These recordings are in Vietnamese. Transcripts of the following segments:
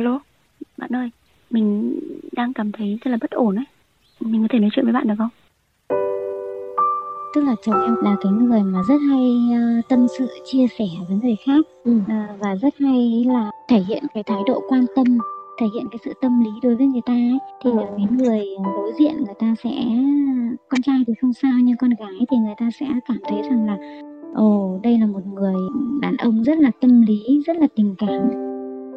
alo. Bạn ơi, mình đang cảm thấy rất là bất ổn ấy. Mình có thể nói chuyện với bạn được không? Tức là chồng em là cái người mà rất hay uh, tâm sự, chia sẻ với người khác ừ. uh, và rất hay là thể hiện cái thái độ quan tâm thể hiện cái sự tâm lý đối với người ta ấy, thì ừ. cái người đối diện người ta sẽ con trai thì không sao nhưng con gái thì người ta sẽ cảm thấy rằng là ồ đây là một người đàn ông rất là tâm lý rất là tình cảm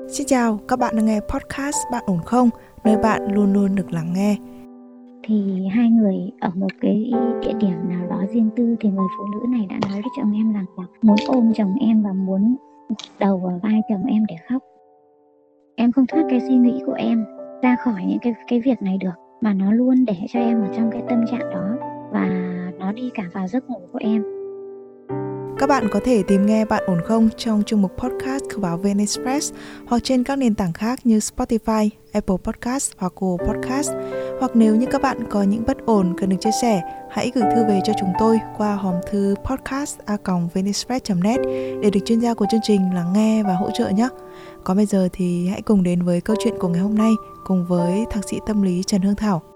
Xin chào, các bạn đang nghe podcast Bạn ổn không? Nơi bạn luôn luôn được lắng nghe. Thì hai người ở một cái địa điểm nào đó riêng tư thì người phụ nữ này đã nói với chồng em rằng là muốn ôm chồng em và muốn đầu vào vai chồng em để khóc. Em không thoát cái suy nghĩ của em ra khỏi những cái cái việc này được mà nó luôn để cho em ở trong cái tâm trạng đó và nó đi cả vào giấc ngủ của em các bạn có thể tìm nghe Bạn ổn không trong chương mục podcast của báo VN Express hoặc trên các nền tảng khác như Spotify, Apple Podcast hoặc Google Podcast. Hoặc nếu như các bạn có những bất ổn cần được chia sẻ, hãy gửi thư về cho chúng tôi qua hòm thư podcast net để được chuyên gia của chương trình lắng nghe và hỗ trợ nhé. Còn bây giờ thì hãy cùng đến với câu chuyện của ngày hôm nay cùng với thạc sĩ tâm lý Trần Hương Thảo.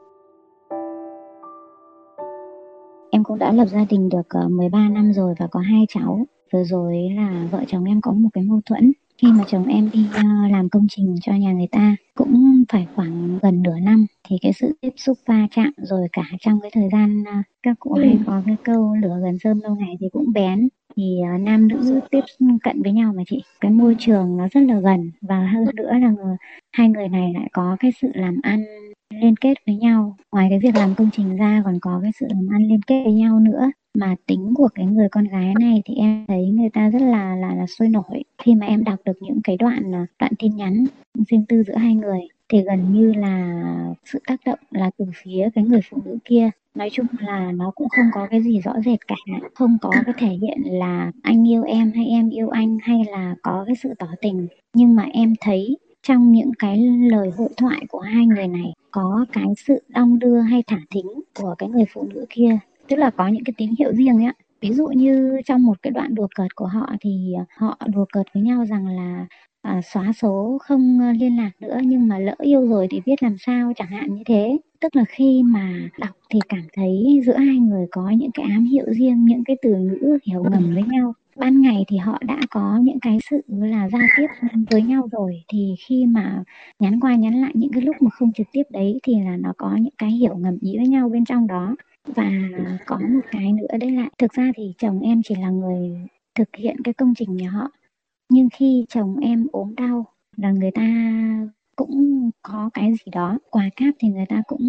Cũng đã lập gia đình được 13 ờ, năm rồi và có hai cháu. Vừa rồi là vợ chồng em có một cái mâu thuẫn khi mà chồng em đi ờ, làm công trình cho nhà người ta cũng phải khoảng gần nửa năm. Thì cái sự tiếp xúc va chạm rồi cả trong cái thời gian ờ, các cụ hay có cái câu lửa gần rơm lâu ngày thì cũng bén. Thì nam nữ tiếp cận với nhau mà chị cái môi trường nó rất là gần. Và hơn nữa là hai người này lại có cái sự làm ăn liên kết với nhau. Ngoài cái việc làm công trình ra, còn có cái sự làm ăn liên kết với nhau nữa. Mà tính của cái người con gái này thì em thấy người ta rất là là là sôi nổi. Khi mà em đọc được những cái đoạn à, đoạn tin nhắn riêng tư giữa hai người, thì gần như là sự tác động là từ phía cái người phụ nữ kia. Nói chung là nó cũng không có cái gì rõ rệt cả. Không có cái thể hiện là anh yêu em hay em yêu anh, hay là có cái sự tỏ tình. Nhưng mà em thấy trong những cái lời hội thoại của hai người này có cái sự đong đưa hay thả thính của cái người phụ nữ kia. Tức là có những cái tín hiệu riêng ấy ví dụ như trong một cái đoạn đùa cợt của họ thì họ đùa cợt với nhau rằng là à, xóa số không ờ, liên lạc nữa nhưng mà lỡ yêu rồi thì biết làm sao chẳng hạn như thế. Tức là khi mà đọc thì cảm thấy giữa hai người có những cái ám hiệu riêng những cái từ ngữ hiểu ngầm với nhau ban ngày thì họ đã có những cái sự là giao tiếp với nhau rồi. Thì khi mà nhắn qua nhắn lại những cái lúc mà không trực tiếp đấy thì là nó có những cái hiểu ngầm ý với nhau bên trong đó. Và có một cái nữa đấy là thực ra thì chồng em chỉ là người thực hiện cái công trình nhà họ. Nhưng khi chồng em ốm đau là người ta cũng có cái gì đó quà cáp thì người ta cũng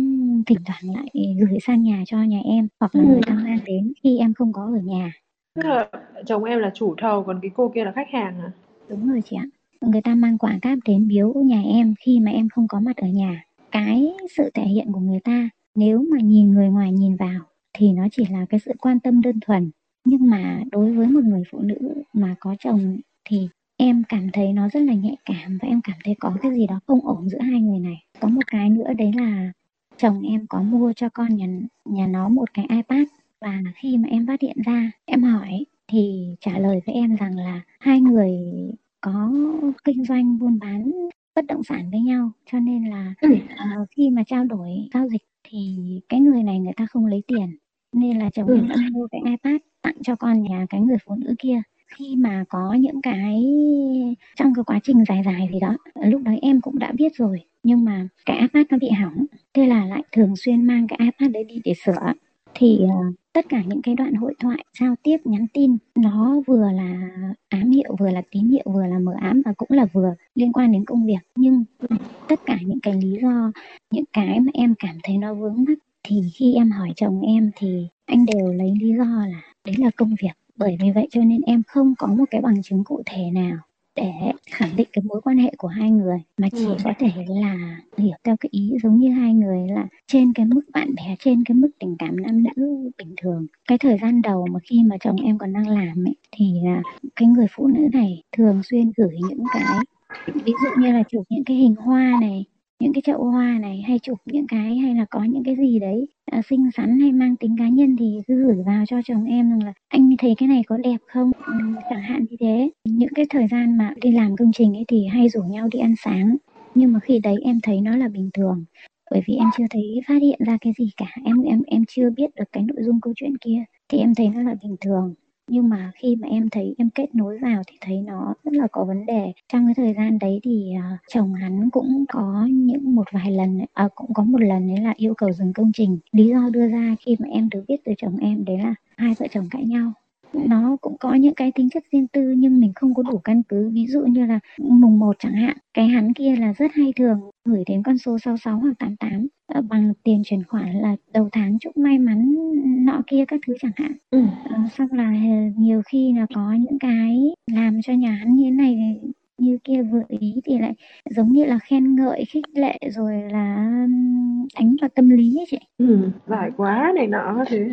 thỉnh thoảng lại gửi sang nhà cho nhà em hoặc là người ta mang đến khi em không có ở nhà Tức là chồng em là chủ thầu, còn cái cô kia là khách hàng à? Đúng rồi chị ạ. Người ta mang quà cáp đến biếu nhà em khi mà em không có mặt ở nhà. Cái sự thể hiện của người ta, nếu mà nhìn người ngoài nhìn vào, thì nó chỉ là cái sự quan tâm đơn thuần. Nhưng mà đối với một người phụ nữ mà có chồng, thì em cảm thấy nó rất là nhạy cảm và em cảm thấy có cái gì đó không ổn giữa hai người này. Có một cái nữa, đấy là chồng em có mua cho con nhà nhà nó một cái iPad và khi mà em phát hiện ra em hỏi thì trả lời với em rằng là hai người có kinh doanh buôn bán bất động sản với nhau. Cho nên là uh, khi mà trao đổi giao dịch thì cái người này người ta không lấy tiền. Nên là chồng em đã mua cái iPad tặng cho con nhà cái người phụ nữ kia. Khi mà có những cái trong cái quá trình dài dài gì đó lúc đó em cũng đã biết rồi. Nhưng mà cái iPad nó bị hỏng. Thế là lại thường xuyên mang cái iPad đấy đi để sửa thì uh, tất cả những cái đoạn hội thoại giao tiếp nhắn tin nó vừa là ám hiệu vừa là tín hiệu vừa là mờ ám và cũng là vừa liên quan đến công việc. Nhưng tất cả những cái lý do những cái mà em cảm thấy nó vướng mắc thì khi em hỏi chồng em thì anh đều lấy lý do là đấy là công việc. Bởi vì vậy cho nên em không có một cái bằng chứng cụ thể nào để khẳng định cái mối quan hệ của hai người mà chỉ ừ. có thể là hiểu theo cái ý giống như hai người là trên cái mức bạn bè trên cái mức tình cảm nam nữ bình thường cái thời gian đầu mà khi mà chồng em còn đang làm ấy thì cái người phụ nữ này thường xuyên gửi những cái ví dụ như là chụp những cái hình hoa này những cái chậu hoa này hay chụp những cái hay là có những cái gì đấy à, xinh xắn hay mang tính cá nhân thì cứ gửi vào cho chồng em rằng là anh thấy cái này có đẹp không? Ừ, chẳng hạn như thế. Những cái thời gian mà đi làm công trình ấy thì hay rủ nhau đi ăn sáng nhưng mà khi đấy em thấy nó là bình thường. Bởi vì em chưa thấy phát hiện ra cái gì cả. Em em em chưa biết được cái nội dung câu chuyện kia thì em thấy nó là bình thường nhưng mà khi mà em thấy em kết nối vào thì thấy nó rất là có vấn đề. Trong cái thời gian đấy thì uh, chồng hắn cũng có những một vài lần à, cũng có một lần đấy là yêu cầu dừng công trình. Lý do đưa ra khi mà em được biết từ chồng em đấy là hai vợ chồng cãi nhau nó cũng có những cái tính chất riêng tư nhưng mình không có đủ căn cứ. Ví dụ như là mùng 1 chẳng hạn cái hắn kia là rất hay thường gửi đến con số 66 hoặc 88 ờ, bằng tiền chuyển khoản là đầu tháng chúc may mắn nọ kia các thứ chẳng hạn. Ừ. à, xong là ờ, nhiều khi là có những cái làm cho nhà hắn như thế này như kia vừa ý thì lại giống như là khen ngợi khích lệ rồi là đánh vào tâm lý ấy chị. Ừ, giải quá này nọ thế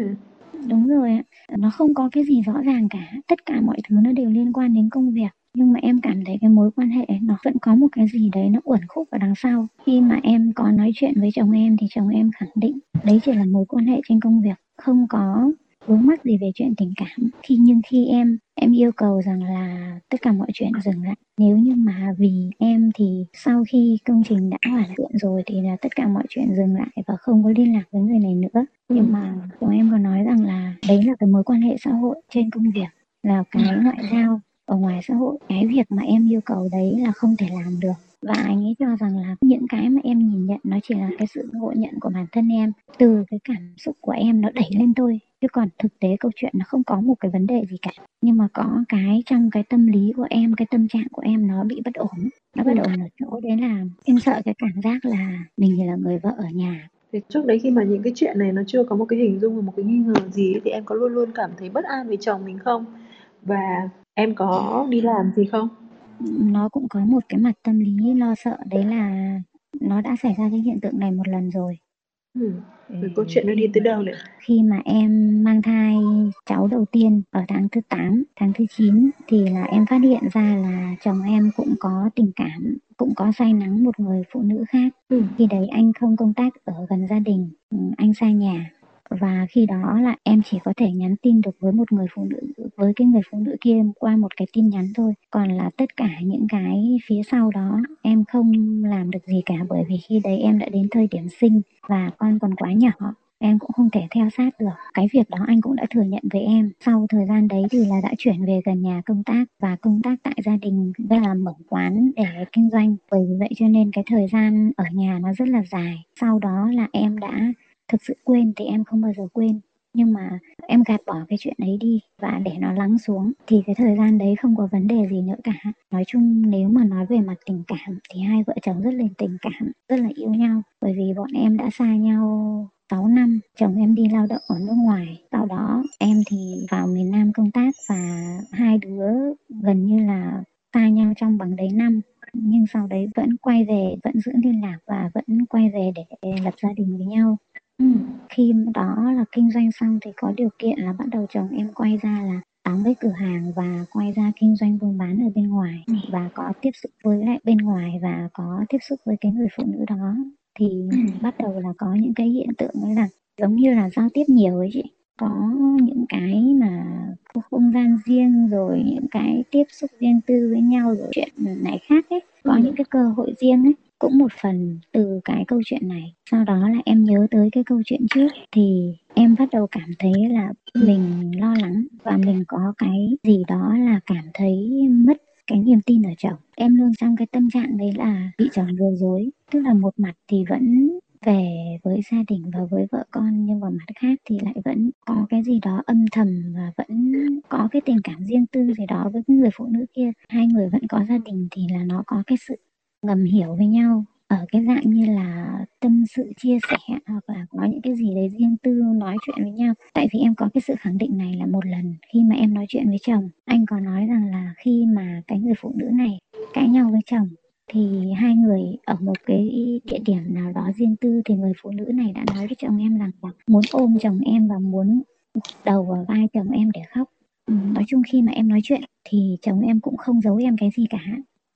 đúng rồi ạ. Nó không có cái gì rõ ràng cả. Tất cả mọi thứ nó đều liên quan đến công việc. Nhưng mà em cảm thấy cái mối quan hệ nó vẫn có một cái gì đấy nó uẩn khúc ở đằng sau. Khi mà em có nói chuyện với chồng em thì chồng em khẳng định đấy chỉ là mối quan hệ trên công việc. Không có vướng mắc gì về chuyện tình cảm? Khi, nhưng khi em em yêu cầu rằng là tất cả mọi chuyện dừng lại. Nếu như mà vì em thì sau khi công trình đã hoàn thiện rồi thì là tất cả mọi chuyện dừng lại và không có liên lạc với người này nữa. Nhưng mà chúng em còn nói rằng là đấy là cái mối quan hệ xã hội trên công việc, là cái ngoại giao ở ngoài xã hội. Cái việc mà em yêu cầu đấy là không thể làm được và anh ấy cho rằng là những cái mà em nhìn nhận nó chỉ là cái sự ngộ nhận của bản thân em. Từ cái cảm xúc của em nó đẩy lên thôi chứ còn thực tế câu chuyện nó không có một cái vấn đề gì cả. Nhưng mà có cái trong cái tâm lý của em, cái tâm trạng của em nó bị bất ổn. Nó bất ổn ở chỗ đấy là em sợ cái cảm giác là mình là người vợ ở nhà. Thì trước đấy khi mà những cái chuyện này nó chưa có một cái hình dung và một cái nghi ngờ gì thì em có luôn luôn cảm thấy bất an về chồng mình không? Và em có đi làm gì không? Nó cũng có một cái mặt tâm lý lo sợ đấy là nó đã xảy ra cái hiện tượng này một lần rồi Ừ. Rồi câu chuyện nó đi tới đâu nữa? Khi mà em mang thai cháu đầu tiên ở tháng thứ 8, tháng thứ 9 thì là em phát hiện ra là chồng em cũng có tình cảm, cũng có say nắng một người phụ nữ khác. Ừ. Khi đấy anh không công tác ở gần gia đình, anh xa nhà và khi đó là em chỉ có thể nhắn tin được với một người phụ nữ, với cái người phụ nữ kia qua một cái tin nhắn thôi. Còn là tất cả những cái phía sau đó, em không làm được gì cả bởi vì khi đấy em đã đến thời điểm sinh và con còn quá nhỏ, em cũng không thể theo sát được. Cái việc đó anh cũng đã thừa nhận với em. Sau thời gian đấy thì là đã chuyển về gần nhà công tác và công tác tại gia đình đây là mở quán để kinh doanh. Bởi vì vậy cho nên cái thời gian ở nhà nó rất là dài. Sau đó là em đã thực sự quên thì em không bao giờ quên. Nhưng mà em gạt bỏ cái chuyện ấy đi và để nó lắng xuống thì cái thời gian đấy không có vấn đề gì nữa cả. Nói chung nếu mà nói về mặt tình cảm thì hai vợ chồng rất là tình cảm, rất là yêu nhau. Bởi vì bọn em đã xa nhau 6 năm, chồng em đi lao động ở nước ngoài. Sau đó em thì vào miền Nam công tác và hai đứa gần như là xa nhau trong bằng đấy năm. Nhưng sau đấy vẫn quay về, vẫn giữ liên lạc và vẫn quay về để lập gia đình với nhau khi đó là kinh doanh xong thì có điều kiện là bắt đầu chồng em quay ra là đóng cái cửa hàng và quay ra kinh doanh buôn bán ở bên ngoài. Và có tiếp xúc với lại bên ngoài và có tiếp xúc với cái người phụ nữ đó. Thì bắt đầu là có những cái hiện tượng ấy là giống như là giao tiếp nhiều ấy chị. Có những cái mà có không gian riêng rồi những cái tiếp xúc riêng tư với nhau rồi chuyện này khác ấy. Có những cái cơ hội riêng ấy cũng một phần từ cái câu chuyện này. Sau đó là em nhớ tới cái câu chuyện trước, thì em bắt đầu cảm thấy là mình lo lắng và mình có cái gì đó là cảm thấy mất cái niềm tin ở chồng. Em luôn trong cái tâm trạng đấy là bị chồng lừa dối. Tức là một mặt thì vẫn về với gia đình và với vợ con, nhưng mà mặt khác thì lại vẫn có cái gì đó âm thầm và vẫn có cái tình cảm riêng tư gì đó với cái người phụ nữ kia. Hai người vẫn có gia đình thì là nó có cái sự ngầm hiểu với nhau ở cái dạng như là tâm sự, chia sẻ, hoặc là có những cái gì đấy riêng tư nói chuyện với nhau. Tại vì em có cái sự khẳng định này là một lần khi mà em nói chuyện với chồng. Anh có nói rằng là khi mà cái người phụ nữ này cãi nhau với chồng, thì hai người ở một cái địa điểm nào đó riêng tư, thì người phụ nữ này đã nói với chồng em rằng là muốn ôm chồng em và muốn đầu vào vai chồng em để khóc. Nói chung khi mà em nói chuyện thì chồng em cũng không giấu em cái gì cả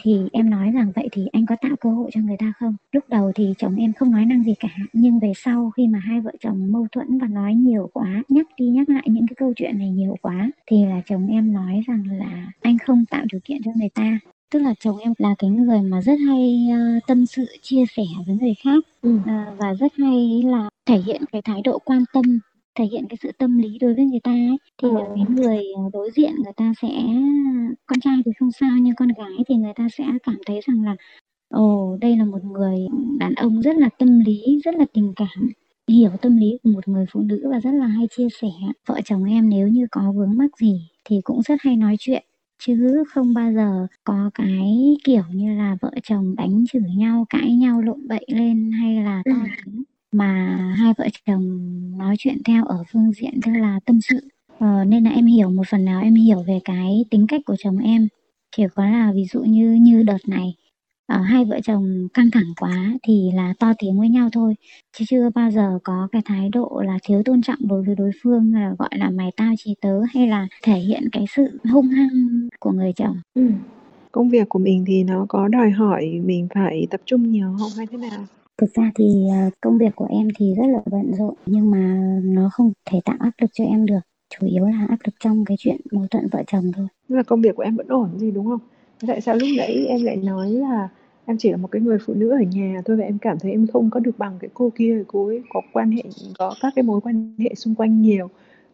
thì em nói rằng vậy thì anh có tạo cơ hội cho người ta không lúc đầu thì chồng em không nói năng gì cả nhưng về sau khi mà hai vợ chồng mâu thuẫn và nói nhiều quá nhắc đi nhắc lại những cái câu chuyện này nhiều quá thì là chồng em nói rằng là anh không tạo điều kiện cho người ta tức là chồng em là cái người mà rất hay uh, tâm sự chia sẻ với người khác ừ. uh, và rất hay là thể hiện cái thái độ quan tâm thể hiện cái sự tâm lý đối với người ta ấy, thì ừ. cái người đối diện người ta sẽ con trai thì không sao nhưng con gái thì người ta sẽ cảm thấy rằng là ồ đây là một người đàn ông rất là tâm lý rất là tình cảm hiểu tâm lý của một người phụ nữ và rất là hay chia sẻ. Vợ chồng em nếu như có vướng mắc gì thì cũng rất hay nói chuyện chứ không bao giờ có cái kiểu như là vợ chồng đánh chửi nhau cãi nhau lộn bậy lên hay là to tiếng mà hai vợ chồng nói chuyện theo ở phương diện tức là tâm sự. Ờ, nên là em hiểu một phần nào em hiểu về cái tính cách của chồng em. Chỉ có là ví dụ như như đợt này uh, hai vợ chồng căng thẳng quá thì là to tiếng với nhau thôi. Chứ chưa bao giờ có cái thái độ là thiếu tôn trọng đối với đối phương là gọi là mày tao chỉ tớ hay là thể hiện cái sự hung hăng của người chồng. Ừ công việc của mình thì nó có đòi hỏi mình phải tập trung nhiều không hay thế nào Thực ra thì ờ, công việc của em thì rất là bận rộn nhưng mà nó không thể tạo áp lực cho em được. Chủ yếu là áp lực trong cái chuyện mâu thuẫn vợ chồng thôi. Tức là công việc của em vẫn ổn gì đúng không? Tại sao lúc nãy em lại nói là em chỉ là một cái người phụ nữ ở nhà thôi và em cảm thấy em không có được bằng cái cô kia cô ấy có quan hệ có các cái mối quan hệ xung quanh nhiều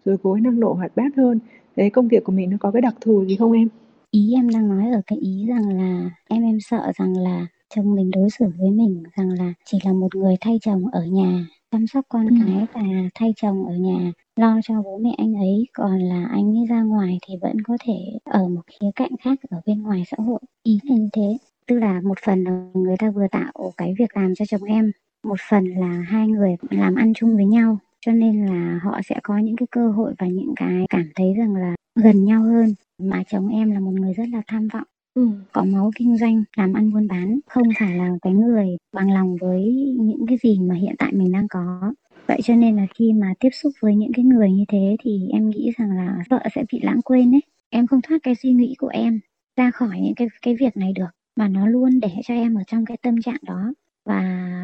rồi cô ấy năng nổ hoạt bát hơn thế công việc của mình nó có cái đặc thù gì không em ý em đang nói ở cái ý rằng là em em sợ rằng là chồng mình đối xử với mình rằng là chỉ là một người thay chồng ở nhà chăm sóc con ừ. cái và thay chồng ở nhà lo cho bố mẹ anh ấy. Còn là anh ấy ra ngoài thì vẫn có thể ở một khía cạnh khác ở bên ngoài xã hội. Ý là như thế. Tức là một phần là người ta vừa tạo cái việc làm cho chồng em một phần là hai người làm ăn chung với nhau. Cho nên là họ sẽ có những cái cơ hội và những cái cảm thấy rằng là gần nhau hơn mà chồng em là một người rất là tham vọng ừ. có máu kinh doanh làm ăn buôn bán không phải là cái người bằng lòng với những cái gì mà hiện tại mình đang có. Vậy cho nên là khi mà tiếp xúc với những cái người như thế thì em nghĩ rằng là vợ sẽ bị lãng quên ấy. Em không thoát cái suy nghĩ của em ra khỏi những cái cái việc này được mà nó luôn để cho em ở trong cái tâm trạng đó và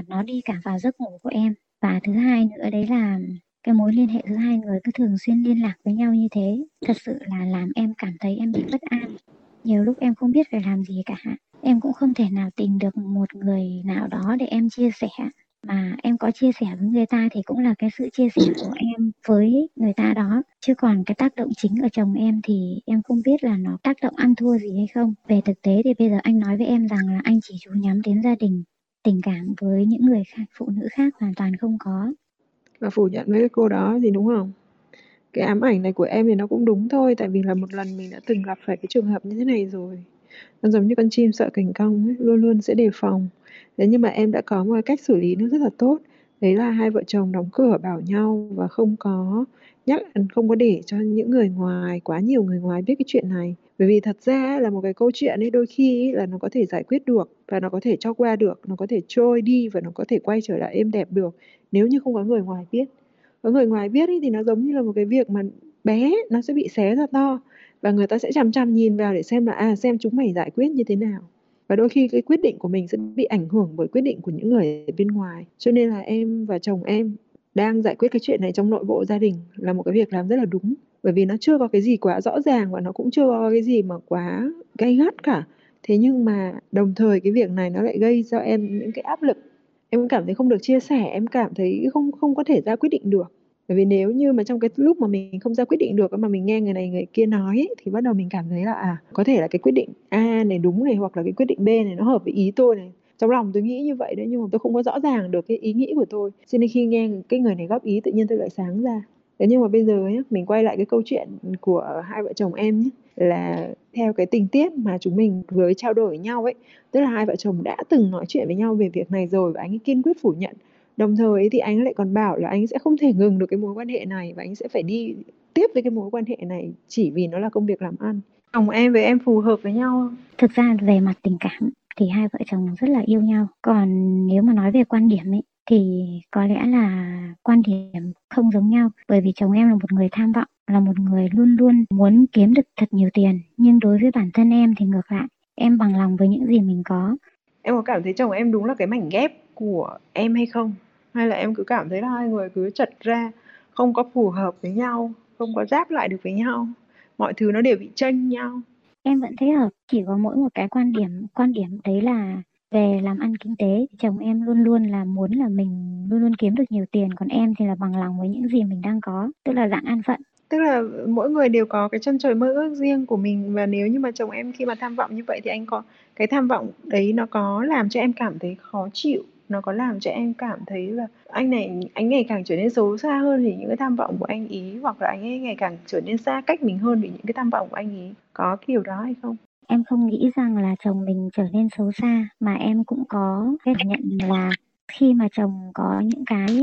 nó đi cả vào giấc ngủ của em. Và thứ hai nữa đấy là cái mối liên hệ giữa hai người cứ thường xuyên liên lạc với nhau như thế, thật sự là làm em cảm thấy em bị bất an. Nhiều lúc em không biết phải làm gì cả em cũng không thể nào tìm được một người nào đó để em chia sẻ. Mà em có chia sẻ với người ta thì cũng là cái sự chia sẻ của em với người ta đó. Chứ còn cái tác động chính ở chồng em thì em không biết là nó tác động ăn thua gì hay không. Về thực tế thì bây giờ anh nói với em rằng là anh chỉ chú nhắm đến gia đình, tình cảm với những người khác, phụ nữ khác hoàn toàn không có và phủ nhận với cái cô đó thì đúng không? Cái ám ảnh này của em thì nó cũng đúng thôi tại vì là một lần mình đã từng gặp phải cái trường hợp như thế này rồi. Nó giống như con chim sợ cành cong ấy, luôn luôn sẽ đề phòng. Thế nhưng mà em đã có một cách xử lý nó rất là tốt. Đấy là hai vợ chồng đóng cửa bảo nhau và không có nhắc không có để cho những người ngoài quá nhiều người ngoài biết cái chuyện này. Bởi vì thật ra là một cái câu chuyện ấy đôi khi là nó có thể giải quyết được và nó có thể cho qua được nó có thể trôi đi và nó có thể quay trở lại êm đẹp được nếu như không có người ngoài biết. Có người ngoài biết ấy, thì nó giống như là một cái việc mà bé nó sẽ bị xé ra to và người ta sẽ chằm chằm nhìn vào để xem là à xem chúng mày giải quyết như thế nào. Và đôi khi cái quyết định của mình sẽ bị ảnh hưởng bởi quyết định của những người ở bên ngoài. Cho nên là em và chồng em đang giải quyết cái chuyện này trong nội bộ gia đình là một cái việc làm rất là đúng. Bởi vì nó chưa có cái gì quá rõ ràng và nó cũng chưa có cái gì mà quá gay gắt cả. Thế nhưng mà đồng thời cái việc này nó lại gây cho em những cái áp lực. Em cảm thấy không được chia sẻ em cảm thấy không không có thể ra quyết định được. Bởi vì nếu như mà trong cái lúc mà mình không ra quyết định được mà mình nghe người này người kia nói ấy, thì bắt đầu mình cảm thấy là à có thể là cái quyết định A này đúng này hoặc là cái quyết định B này nó hợp với ý tôi này trong lòng tôi nghĩ như vậy đấy, nhưng mà tôi không có rõ ràng được cái ý nghĩ của tôi. Cho nên khi nghe cái người này góp ý, tự nhiên tôi lại sáng ra. Thế nhưng mà bây giờ nhé mình quay lại cái câu chuyện của hai vợ chồng em nhé là theo cái tình tiết mà chúng mình vừa trao đổi với nhau ấy, tức là hai vợ chồng đã từng nói chuyện với nhau về việc này rồi và anh ấy kiên quyết phủ nhận. Đồng thời ấy thì anh lại còn bảo là anh sẽ không thể ngừng được cái mối quan hệ này và anh sẽ phải đi tiếp với cái mối quan hệ này chỉ vì nó là công việc làm ăn. Chồng em với em phù hợp với nhau thực ra về mặt tình cảm thì hai vợ chồng rất là yêu nhau. Còn nếu mà nói về quan điểm ấy, thì có lẽ là quan điểm không giống nhau. Bởi vì chồng em là một người tham vọng, là một người luôn luôn muốn kiếm được thật nhiều tiền. Nhưng đối với bản thân em thì ngược lại, em bằng lòng với những gì mình có. Em có cảm thấy chồng em đúng là cái mảnh ghép của em hay không? Hay là em cứ cảm thấy là hai người cứ chật ra, không có phù hợp với nhau, không có giáp lại được với nhau? Mọi thứ nó đều bị tranh nhau em vẫn thấy hợp, chỉ có mỗi một cái quan điểm quan điểm đấy là về làm ăn kinh tế. Chồng em luôn luôn là muốn là mình luôn luôn kiếm được nhiều tiền, còn em thì là bằng lòng với những gì mình đang có, tức là dạng an phận. Tức là mỗi người đều có cái chân trời mơ ước riêng của mình, và nếu như mà chồng em khi mà tham vọng như vậy thì anh có cái tham vọng đấy nó có làm cho em cảm thấy khó chịu nó có làm cho em cảm thấy là anh này, anh ngày càng trở nên xấu xa hơn vì những cái tham vọng của anh ý, hoặc là anh ấy ngày càng trở nên xa cách mình hơn vì những cái tham vọng của anh ý. Có kiểu đó hay không? Em không nghĩ rằng là chồng mình trở nên xấu xa, mà em cũng có cái nhận là khi mà chồng có những cái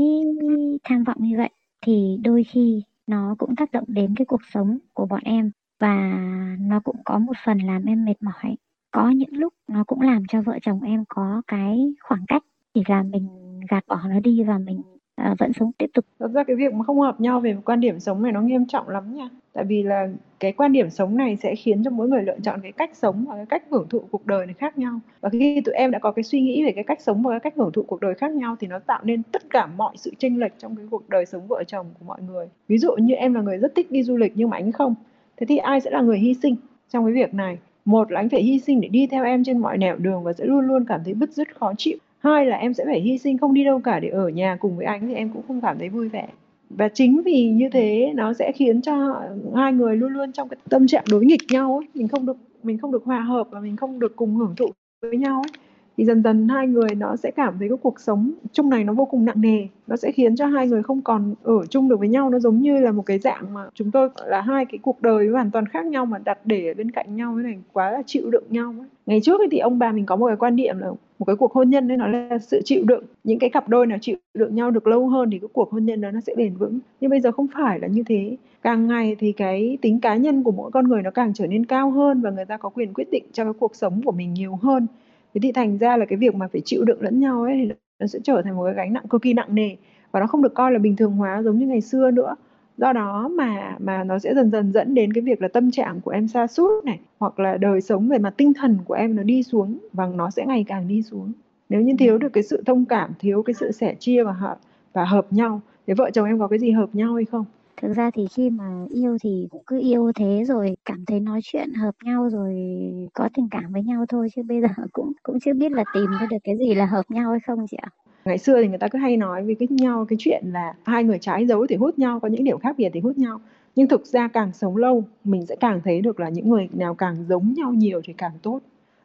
tham vọng như vậy thì đôi khi nó cũng tác động đến cái cuộc sống của bọn em và nó cũng có một phần làm em mệt mỏi. Có những lúc nó cũng làm cho vợ chồng em có cái khoảng cách chỉ là mình gạt bỏ nó đi và mình à, vẫn sống tiếp tục. Thật ra cái việc mà không hợp nhau về quan điểm sống này nó nghiêm trọng lắm nha. Tại vì là cái quan điểm sống này sẽ khiến cho mỗi người lựa chọn cái cách sống và cái cách hưởng thụ cuộc đời này khác nhau. Và khi tụi em đã có cái suy nghĩ về cái cách sống và cái cách hưởng thụ cuộc đời khác nhau thì nó tạo nên tất cả mọi sự chênh lệch trong cái cuộc đời sống vợ chồng của mọi người. Ví dụ như em là người rất thích đi du lịch nhưng mà anh không. Thế thì ai sẽ là người hy sinh trong cái việc này? Một là anh phải hy sinh để đi theo em trên mọi nẻo đường và sẽ luôn luôn cảm thấy bứt rứt khó chịu hai là em sẽ phải hy sinh, không đi đâu cả để ở nhà cùng với anh thì em cũng không cảm thấy vui vẻ và chính vì như thế, nó sẽ khiến cho hai người luôn luôn trong cái tâm trạng đối nghịch nhau ấy. mình không được, mình không được hòa hợp và mình không được cùng hưởng thụ với nhau ấy thì dần dần hai người nó sẽ cảm thấy cái cuộc sống chung này nó vô cùng nặng nề. Nó sẽ khiến cho hai người không còn ở chung được với nhau. Nó giống như là một cái dạng mà chúng tôi là hai cái cuộc đời hoàn toàn khác nhau mà đặt để ở bên cạnh nhau thế này quá là chịu đựng nhau ấy. ngày trước thì ông bà mình có một cái quan niệm là một cái cuộc hôn nhân ấy, nó là sự chịu đựng. Những cái cặp đôi nào chịu đựng nhau được lâu hơn thì cái cuộc hôn nhân đó nó sẽ bền vững. Nhưng bây giờ không phải là như thế. Càng ngày thì cái tính cá nhân của mỗi con người nó càng trở nên cao hơn và người ta có quyền quyết định cho cái cuộc sống của mình nhiều hơn thế thì thành ra là cái việc mà phải chịu đựng lẫn nhau ấy thì nó sẽ trở thành một cái gánh nặng cực kỳ nặng nề và nó không được coi là bình thường hóa giống như ngày xưa nữa. Do đó mà mà nó sẽ dần dần dẫn đến cái việc là tâm trạng của em sa sút này hoặc là đời sống về mặt tinh thần của em nó đi xuống và nó sẽ ngày càng đi xuống. Nếu như thiếu được cái sự thông cảm thiếu cái sự sẻ chia và hợp và hợp nhau thì vợ chồng em có cái gì hợp nhau hay không thực ra thì khi mà yêu thì cũng cứ yêu thế rồi cảm thấy nói chuyện hợp nhau rồi có tình cảm với nhau thôi chứ bây giờ cũng cũng chưa biết là tìm ra được cái gì là hợp nhau hay không chị ạ. Ngày xưa thì người ta cứ hay nói với cái nhau cái chuyện là hai người trái dấu thì hút nhau có những điểm khác biệt thì hút nhau. Nhưng thực ra càng sống lâu mình sẽ càng thấy được là những người nào càng giống nhau nhiều thì càng tốt.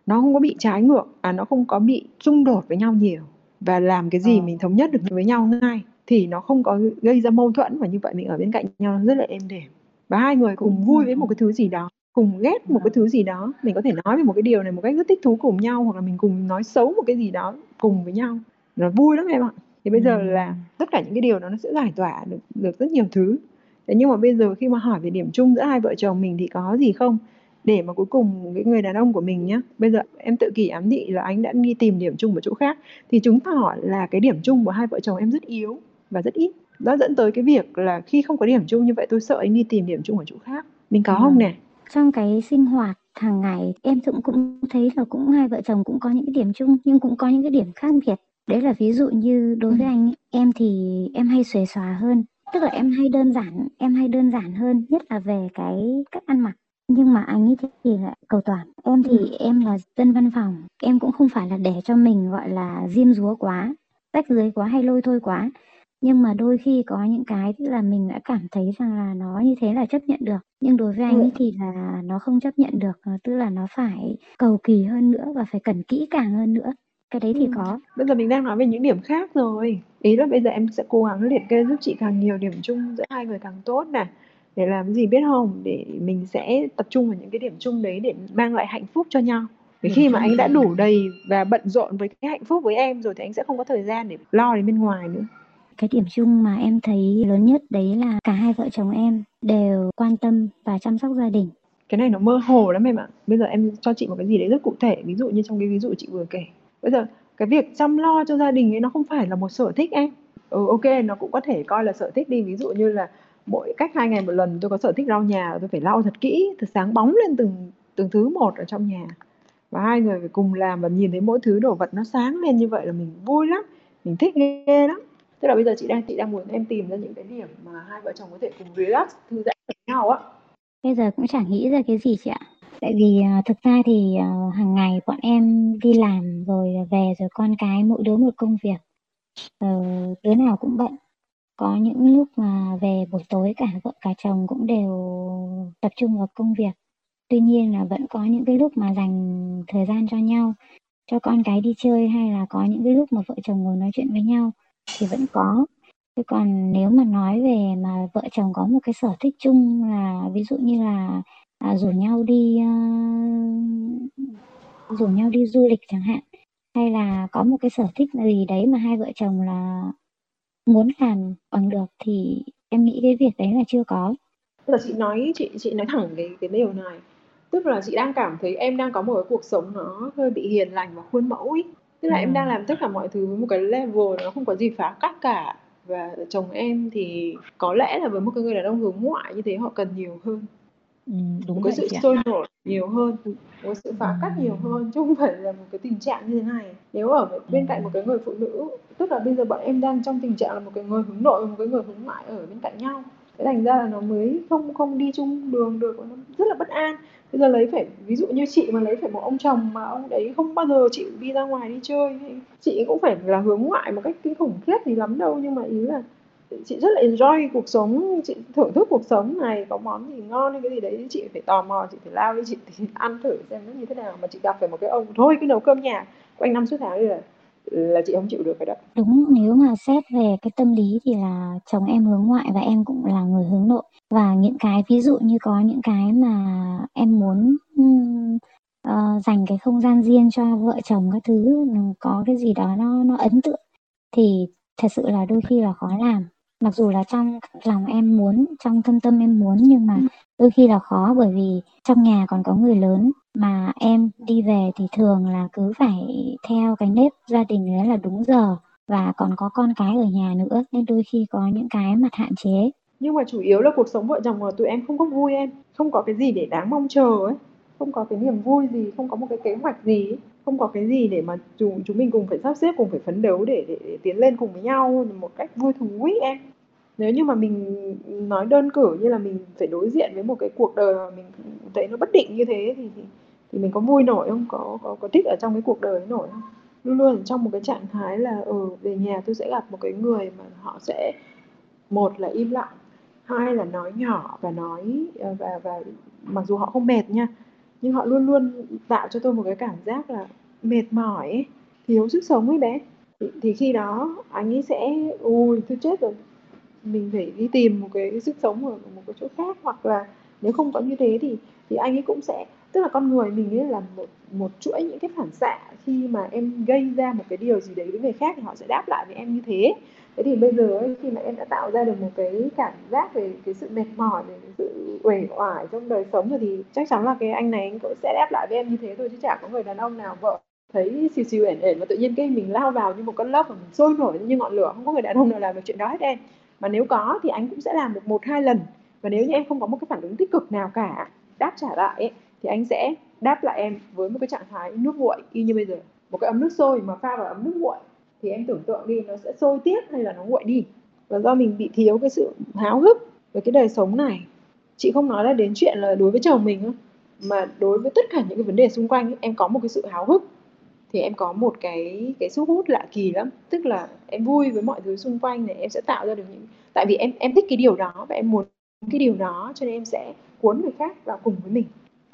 Nó không có bị trái ngược à nó không có bị xung đột với nhau nhiều. Và làm cái gì ờ. mình thống nhất được với nhau ngay thì nó không có gây ra mâu thuẫn và như vậy mình ở bên cạnh nhau rất là êm đềm. Và hai người cùng vui với một cái thứ gì đó cùng ghét một cái thứ gì đó. Mình có thể nói về một cái điều này một cách rất thích thú cùng nhau hoặc là mình cùng nói xấu một cái gì đó cùng với nhau. Nó vui lắm em ạ. Thì bây giờ là tất cả những cái điều đó nó sẽ giải tỏa được được rất nhiều thứ. Thế nhưng mà bây giờ khi mà hỏi về điểm chung giữa hai vợ chồng mình thì có gì không? Để mà cuối cùng cái người đàn ông của mình nhá bây giờ em tự kỷ ám thị là anh đã đi tìm điểm chung ở chỗ khác. Thì chúng ta hỏi là cái điểm chung của hai vợ chồng em rất yếu và rất ít. Đó dẫn tới cái việc là khi không có điểm chung như vậy tôi sợ anh đi tìm điểm chung ở chỗ khác. Mình có không nè? Trong cái sinh hoạt hàng ngày em cũng cũng thấy là cũng hai vợ chồng cũng có những cái điểm chung nhưng cũng có những cái điểm khác biệt. Đấy là ví dụ như đối với ừ. anh em thì em hay xuề xòa hơn. Tức là em hay đơn giản em hay đơn giản hơn nhất là về cái cách ăn mặc. Nhưng mà anh ấy thì lại cầu toàn. Em thì ừ. em là dân văn phòng. Em cũng không phải là để cho mình gọi là diêm dúa quá rách dưới quá hay lôi thôi quá nhưng mà đôi khi có những cái tức là mình đã cảm thấy rằng là nó như thế là chấp nhận được. Nhưng đối với anh ấy thì là nó không chấp nhận được ờ, tức là nó phải cầu kỳ hơn nữa và phải cần kỹ càng hơn nữa. Cái đấy thì có. Bây giờ mình đang nói về những điểm khác rồi. Ý là bây giờ em sẽ cố gắng liệt kê giúp chị càng nhiều điểm chung giữa hai người càng tốt nè. Để làm gì biết không? Để mình sẽ tập trung vào những cái điểm chung đấy để mang lại hạnh phúc cho nhau. Vì khi mà anh đã đủ đầy và bận rộn với cái hạnh phúc với em rồi thì anh sẽ không có thời gian để lo đến bên ngoài nữa cái điểm chung mà em thấy lớn nhất đấy là cả hai vợ chồng em đều quan tâm và chăm sóc gia đình. Cái này nó mơ hồ lắm em ạ. Bây giờ em cho chị một cái gì đấy rất cụ thể, ví dụ như trong cái ví dụ chị vừa kể. Bây giờ cái việc chăm lo cho gia đình ấy nó không phải là một sở thích em. Ừ ok, nó cũng có thể coi là sở thích đi. Ví dụ như là mỗi cách hai ngày một lần tôi có sở thích lau nhà, tôi phải lau thật kỹ, thật sáng bóng lên từng từng thứ một ở trong nhà. Và hai người phải cùng làm và nhìn thấy mỗi thứ đồ vật nó sáng lên như vậy là mình vui lắm, mình thích ghê lắm tức là bây giờ chị đang chị đang muốn em tìm ra những cái điểm mà hai vợ chồng có thể cùng relax thư giãn với nhau á bây giờ cũng chẳng nghĩ ra cái gì chị ạ Tại vì uh, thực ra thì uh, hàng ngày bọn em đi làm rồi về rồi con cái mỗi đứa một công việc. uh, đứa nào cũng bận. Có những lúc mà về buổi tối cả vợ cả chồng cũng đều tập trung vào công việc. Tuy nhiên là vẫn có những cái lúc mà dành thời gian cho nhau, cho con cái đi chơi hay là có những cái lúc mà vợ chồng ngồi nói chuyện với nhau thì vẫn có. chứ còn nếu mà nói về mà vợ chồng có một cái sở thích chung là ví dụ như là à, rủ nhau đi uh, rủ nhau đi du lịch chẳng hạn hay là có một cái sở thích gì đấy mà hai vợ chồng là muốn làm bằng được thì em nghĩ cái việc đấy là chưa có. Tức là chị nói chị chị nói thẳng cái cái điều này. Tức là chị đang cảm thấy em đang có một cái cuộc sống nó hơi bị hiền lành và khuôn mẫu ý tức là ừ. em đang làm tất cả mọi thứ với một cái level nó không có gì phá cách cả. Và chồng em thì có lẽ là với một cái người đàn ông hướng ngoại như thế họ cần nhiều hơn. Ừ, đúng có vậy sự sôi nổi nhiều hơn có sự phá cách nhiều hơn chứ không phải là một cái tình trạng như thế này. Nếu ở bên cạnh một cái người phụ nữ tức là bây giờ bọn em đang trong tình trạng là một cái người hướng nội và một cái người hướng ngoại ở bên cạnh nhau thế thành ra là nó mới không không đi chung đường được, nó rất là bất an. Bây giờ lấy phải, ví dụ như chị mà lấy phải một ông chồng mà ông đấy không bao giờ chịu đi ra ngoài đi chơi chị cũng phải là hướng ngoại một cách kinh khủng khiếp thì lắm đâu. Nhưng mà ý là chị rất là enjoy cuộc sống, chị thưởng thức cuộc sống này, có món gì ngon hay cái gì đấy, chị phải tò mò, chị phải lao đi, chị thì ăn thử xem nó như thế nào. Mà chị gặp phải một cái ông, thôi cứ nấu cơm nhà, quanh năm suốt tháng rồi là chị không chịu được cái đó. Đúng nếu mà xét về cái tâm lý thì là chồng em hướng ngoại và em cũng là người hướng nội. Và những cái ví dụ như có những cái mà em muốn uh, dành cái không gian riêng cho vợ chồng các thứ có cái gì đó nó nó ấn tượng thì thật sự là đôi khi là khó làm. Mặc dù là trong lòng em muốn trong thâm tâm em muốn nhưng mà đôi khi là khó bởi vì trong nhà còn có người lớn mà em đi về thì thường là cứ phải theo cái nếp gia đình đấy là đúng giờ và còn có con cái ở nhà nữa nên đôi khi có những cái mặt hạn chế. Nhưng mà chủ yếu là cuộc sống vợ chồng của tụi em không có vui em không có cái gì để đáng mong chờ ấy không có cái niềm vui gì không có một cái kế hoạch gì không có cái gì để mà chúng chúng mình cùng phải sắp xếp cùng phải phấn đấu để, để, để tiến lên cùng với nhau một cách vui thú ấy em. Nếu như mà mình nói đơn cử như là mình phải đối diện với một cái cuộc đời mà mình thấy nó bất định như thế thì thì, thì mình có vui nổi không? Có có có thích ở trong cái cuộc đời ấy nổi không? Luôn luôn trong một cái trạng thái là ừ về nhà tôi sẽ gặp một cái người mà họ sẽ một là im lặng hai là nói nhỏ và nói ờ, và và mặc dù họ không mệt nha nhưng họ luôn luôn tạo cho tôi một cái cảm giác là mệt mỏi ấy, thiếu sức sống ấy bé. Thì, thì khi đó anh ấy sẽ ui tôi chết rồi. Mình phải đi tìm một cái sức sống ở một cái chỗ khác hoặc là nếu không có như thế thì thì anh ấy cũng sẽ tức là con người mình ấy là một một chuỗi những cái phản xạ khi mà em gây ra một cái điều gì đấy với người khác thì họ sẽ đáp lại với em như thế. Thế thì bây giờ ấy, khi mà em đã tạo ra được một cái cảm giác về cái sự mệt mỏi về cái sự uể oải trong đời sống rồi thì chắc chắn là cái anh này anh cũng sẽ đáp lại với em như thế thôi chứ chả có người đàn ông nào vợ thấy xìu xìu ẻn ẻn và tự nhiên cái mình lao vào như một con lốc và mình sôi nổi như ngọn lửa không có người đàn ông nào làm được chuyện đó hết em. Mà nếu có thì anh cũng sẽ làm được một hai lần. Và nếu như em không có một cái phản ứng tích cực nào cả đáp trả lại ấy, thì anh sẽ đáp lại em với một cái trạng thái nước nguội y như bây giờ. Một cái ấm nước sôi mà pha vào ấm nước nguội thì em tưởng tượng đi, nó sẽ sôi tiếp hay là nó nguội đi. Và do mình bị thiếu cái sự háo hức với cái đời sống này, chị không nói là đến chuyện là đối với chồng mình mà đối với tất cả những cái vấn đề xung quanh em có một cái sự háo hức. Thì em có một cái cái sức hút lạ kỳ lắm. Tức là em vui với mọi thứ xung quanh này, em sẽ tạo ra được những, tại vì em em thích cái điều đó và em muốn cái điều đó cho nên em sẽ cuốn người khác vào cùng với mình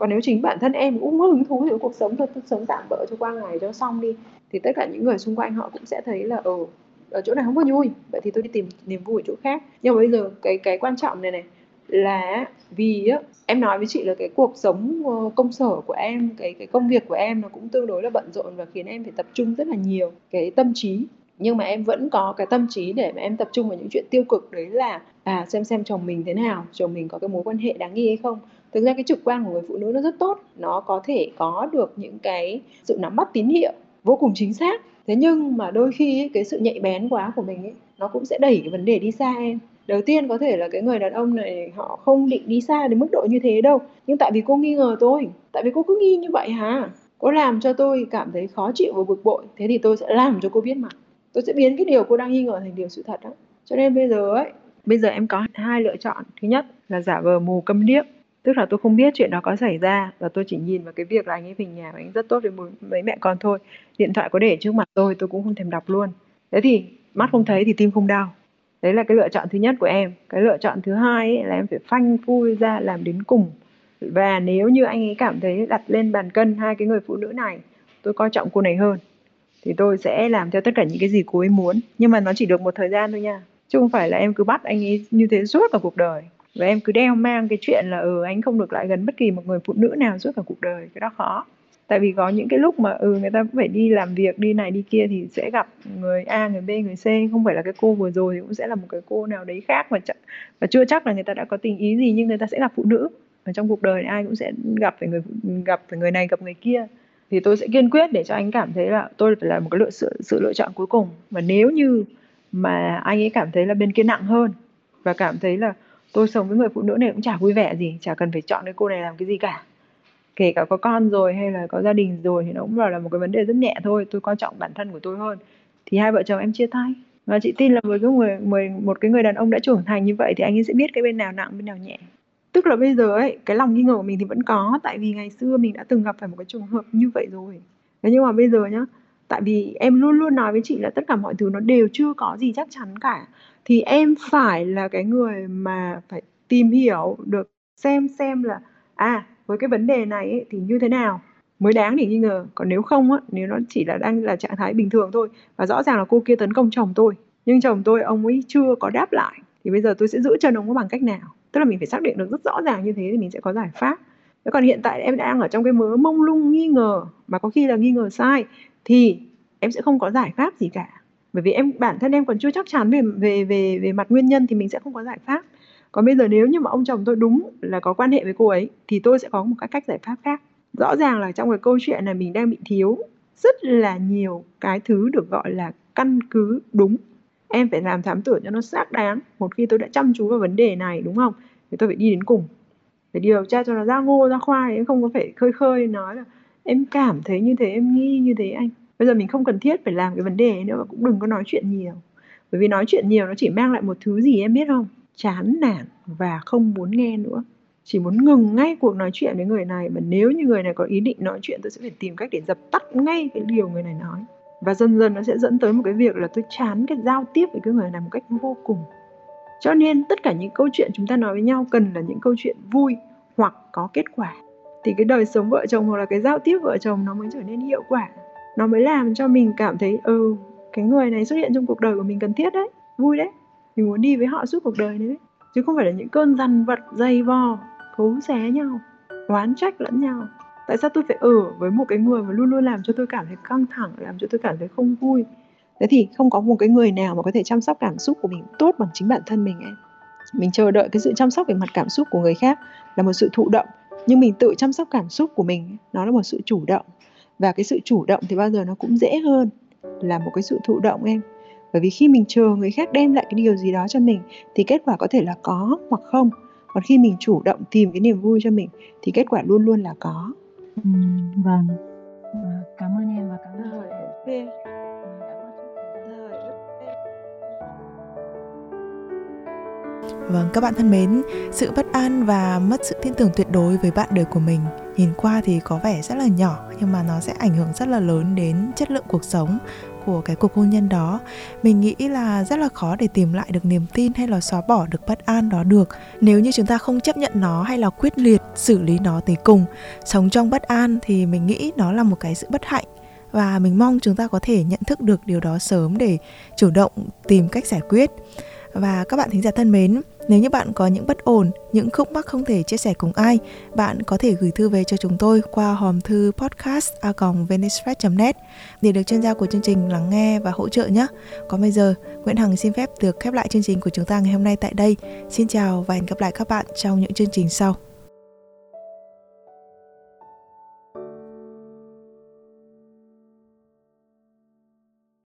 còn nếu chính bản thân em cũng có hứng thú với cuộc sống thôi sống tạm bỡ cho qua ngày cho xong đi thì tất cả những người xung quanh họ cũng sẽ thấy là ở ừ, ở chỗ này không có vui. Vậy thì tôi đi tìm niềm vui ở chỗ khác. Nhưng mà bây giờ cái cái quan trọng này này là vì á em nói với chị là cái cuộc sống ờ, công sở của em cái cái công việc của em nó cũng tương đối là bận rộn và khiến em phải tập trung rất là nhiều cái tâm trí. Nhưng mà em vẫn có cái tâm trí để mà em tập trung vào những chuyện tiêu cực. Đấy là à xem xem chồng mình thế nào chồng mình có cái mối quan hệ đáng nghi hay không thực ra cái trực quan của người phụ nữ nó rất tốt nó có thể có được những cái sự nắm bắt tín hiệu vô cùng chính xác. Thế nhưng mà đôi khi cái sự nhạy bén quá của mình ấy, nó cũng sẽ đẩy cái vấn đề đi xa em. Đầu tiên có thể là cái người đàn ông này họ không định đi xa đến mức độ như thế đâu nhưng tại vì cô nghi ngờ tôi tại vì cô cứ nghi như vậy hả? Cô làm cho tôi cảm thấy khó chịu và bực bội thế thì tôi sẽ làm cho cô biết mặt. Tôi sẽ biến cái điều cô đang nghi ngờ thành điều sự thật đó cho nên bây giờ ấy bây giờ em có hai lựa chọn. Thứ nhất là giả vờ mù câm điếc tức là tôi không biết chuyện đó có xảy ra và tôi chỉ nhìn vào cái việc là anh ấy về nhà và anh rất tốt với mấy mẹ con thôi. Điện thoại có để trước mặt tôi tôi cũng không thèm đọc luôn. Thế thì mắt không thấy thì tim không đau. Đấy là cái lựa chọn thứ nhất của em. Cái lựa chọn thứ hai ấy, là em phải phanh phui ra làm đến cùng. Và nếu như anh ấy cảm thấy đặt lên bàn cân hai cái người phụ nữ này tôi coi trọng cô này hơn thì tôi sẽ làm theo tất cả những cái gì cô ấy muốn. Nhưng mà nó chỉ được một thời gian thôi nha. Chứ không phải là em cứ bắt anh ấy như thế suốt cả cuộc đời và em cứ đeo mang cái chuyện là ừ anh không được lại gần bất kỳ một người phụ nữ nào suốt cả cuộc đời, cái đó khó. Tại vì có những cái lúc mà ừ người ta cũng phải đi làm việc, đi này đi kia thì sẽ gặp người A, người B, người C. Không phải là cái cô vừa rồi thì cũng sẽ là một cái cô nào đấy khác và ch- và chưa chắc là người ta đã có tình ý gì, nhưng người ta sẽ gặp phụ nữ. Ở trong cuộc đời ai cũng sẽ gặp phải người gặp phải người này, gặp người kia. Thì tôi sẽ kiên quyết để cho anh cảm thấy là tôi phải là một cái lựa sự sự lựa chọn cuối cùng. Và nếu như mà anh ấy cảm thấy là bên kia nặng hơn và cảm thấy là tôi sống với người phụ nữ này cũng chả vui vẻ gì chả cần phải chọn cái cô này làm cái gì cả. Kể cả có con rồi hay là có gia đình rồi thì nó cũng là một cái vấn đề rất nhẹ thôi tôi quan trọng bản thân của tôi hơn. Thì hai vợ chồng em chia tay. Và chị tin là với cái người, người một cái người đàn ông đã trưởng thành như vậy thì anh ấy sẽ biết cái bên nào nặng bên nào nhẹ. Tức là bây giờ ấy cái lòng nghi ngờ của mình thì vẫn có tại vì ngày xưa mình đã từng gặp phải một cái trường hợp như vậy rồi. Thế nhưng mà bây giờ nhá tại vì em luôn luôn nói với chị là tất cả mọi thứ nó đều chưa có gì chắc chắn cả thì em phải là cái người mà phải tìm hiểu được xem xem là à với cái vấn đề này ấy, thì như thế nào mới đáng để nghi ngờ. Còn nếu không á nếu nó chỉ là đang là trạng thái bình thường thôi và rõ ràng là cô kia tấn công chồng tôi nhưng chồng tôi ông ấy chưa có đáp lại thì bây giờ tôi sẽ giữ chân ông ấy bằng cách nào? Tức là mình phải xác định được rất rõ ràng như thế thì mình sẽ có giải pháp. Thế còn hiện tại em đang ở trong cái mớ mông lung nghi ngờ mà có khi là nghi ngờ sai thì em sẽ không có giải pháp gì cả bởi vì em, bản thân em còn chưa chắc chắn về về về về mặt nguyên nhân thì mình sẽ không có giải pháp. Còn bây giờ nếu như mà ông chồng tôi đúng là có quan hệ với cô ấy, thì tôi sẽ có một cái cách giải pháp khác. Rõ ràng là trong cái câu chuyện này mình đang bị thiếu rất là nhiều cái thứ được gọi là căn cứ đúng. Em phải làm thám tử cho nó xác đáng một khi tôi đã chăm chú vào vấn đề này, đúng không? Thì tôi phải đi đến cùng. Phải điều tra cho nó ra ngô, ra khoai, không có phải khơi khơi nói là em cảm thấy như thế, em nghi như thế anh bây giờ mình không cần thiết phải làm cái vấn đề ấy nữa và cũng đừng có nói chuyện nhiều. Bởi vì nói chuyện nhiều nó chỉ mang lại một thứ gì em biết không? Chán nản và không muốn nghe nữa. Chỉ muốn ngừng ngay cuộc nói chuyện với người này mà nếu như người này có ý định nói chuyện tôi sẽ phải tìm cách để dập tắt ngay cái điều người này nói. Và dần dần nó sẽ dẫn tới một cái việc là tôi chán cái giao tiếp với cái người này một cách vô cùng. Cho nên tất cả những câu chuyện chúng ta nói với nhau cần là những câu chuyện vui hoặc có kết quả. Thì cái đời sống vợ chồng hoặc là cái giao tiếp vợ chồng nó mới trở nên hiệu quả nó mới làm cho mình cảm thấy ừ cái người này xuất hiện trong cuộc đời của mình cần thiết đấy, vui đấy. Mình muốn đi với họ suốt cuộc đời đấy. Chứ không phải là những cơn dằn vật dày vò cấu xé nhau, oán trách lẫn nhau. Tại sao tôi phải ở với một cái người mà luôn luôn làm cho tôi cảm thấy căng thẳng, làm cho tôi cảm thấy không vui? Thế thì không có một cái người nào mà có thể chăm sóc cảm xúc của mình tốt bằng chính bản thân mình em mình chờ đợi cái sự chăm sóc về mặt cảm xúc của người khác là một sự thụ động. Nhưng mình tự chăm sóc cảm xúc của mình nó là một sự chủ động và cái sự chủ động thì bao giờ nó cũng dễ hơn là một cái sự thụ động em. Bởi vì khi mình chờ người khác đem lại cái điều gì đó cho mình thì kết quả có thể là có hoặc không. Còn khi mình chủ động tìm cái niềm vui cho mình thì kết quả luôn luôn là có. Ừ, vâng. Cảm ơn em và cảm ơn Vâng, các bạn thân mến, sự bất an và mất sự tin tưởng tuyệt đối với bạn đời của mình nhìn qua thì có vẻ rất là nhỏ nhưng mà nó sẽ ảnh hưởng rất là lớn đến chất lượng cuộc sống của cái cuộc hôn nhân đó. Mình nghĩ là rất là khó để tìm lại được niềm tin hay là xóa bỏ được bất an đó được. Nếu như chúng ta không chấp nhận nó hay là quyết liệt xử lý nó tới cùng sống trong bất an thì mình nghĩ nó là một cái sự bất hạnh. Và mình mong chúng ta có thể nhận thức được điều đó sớm để chủ động tìm cách giải quyết và các bạn thính giả thân mến nếu như bạn có những bất ổn, những khúc mắc không thể chia sẻ cùng ai, bạn có thể gửi thư về cho chúng tôi qua hòm thư podcast net để được chuyên gia của chương trình lắng nghe và hỗ trợ nhé. Còn bây giờ, Nguyễn Hằng xin phép được khép lại chương trình của chúng ta ngày hôm nay tại đây. Xin chào và hẹn gặp lại các bạn trong những chương trình sau.